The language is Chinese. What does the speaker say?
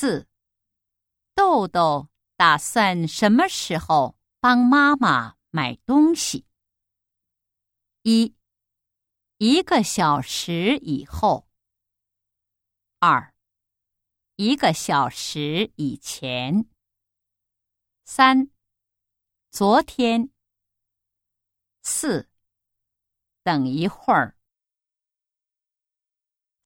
四豆豆打算什么时候帮妈妈买东西？一一个小时以后。二一个小时以前。三昨天。四等一会儿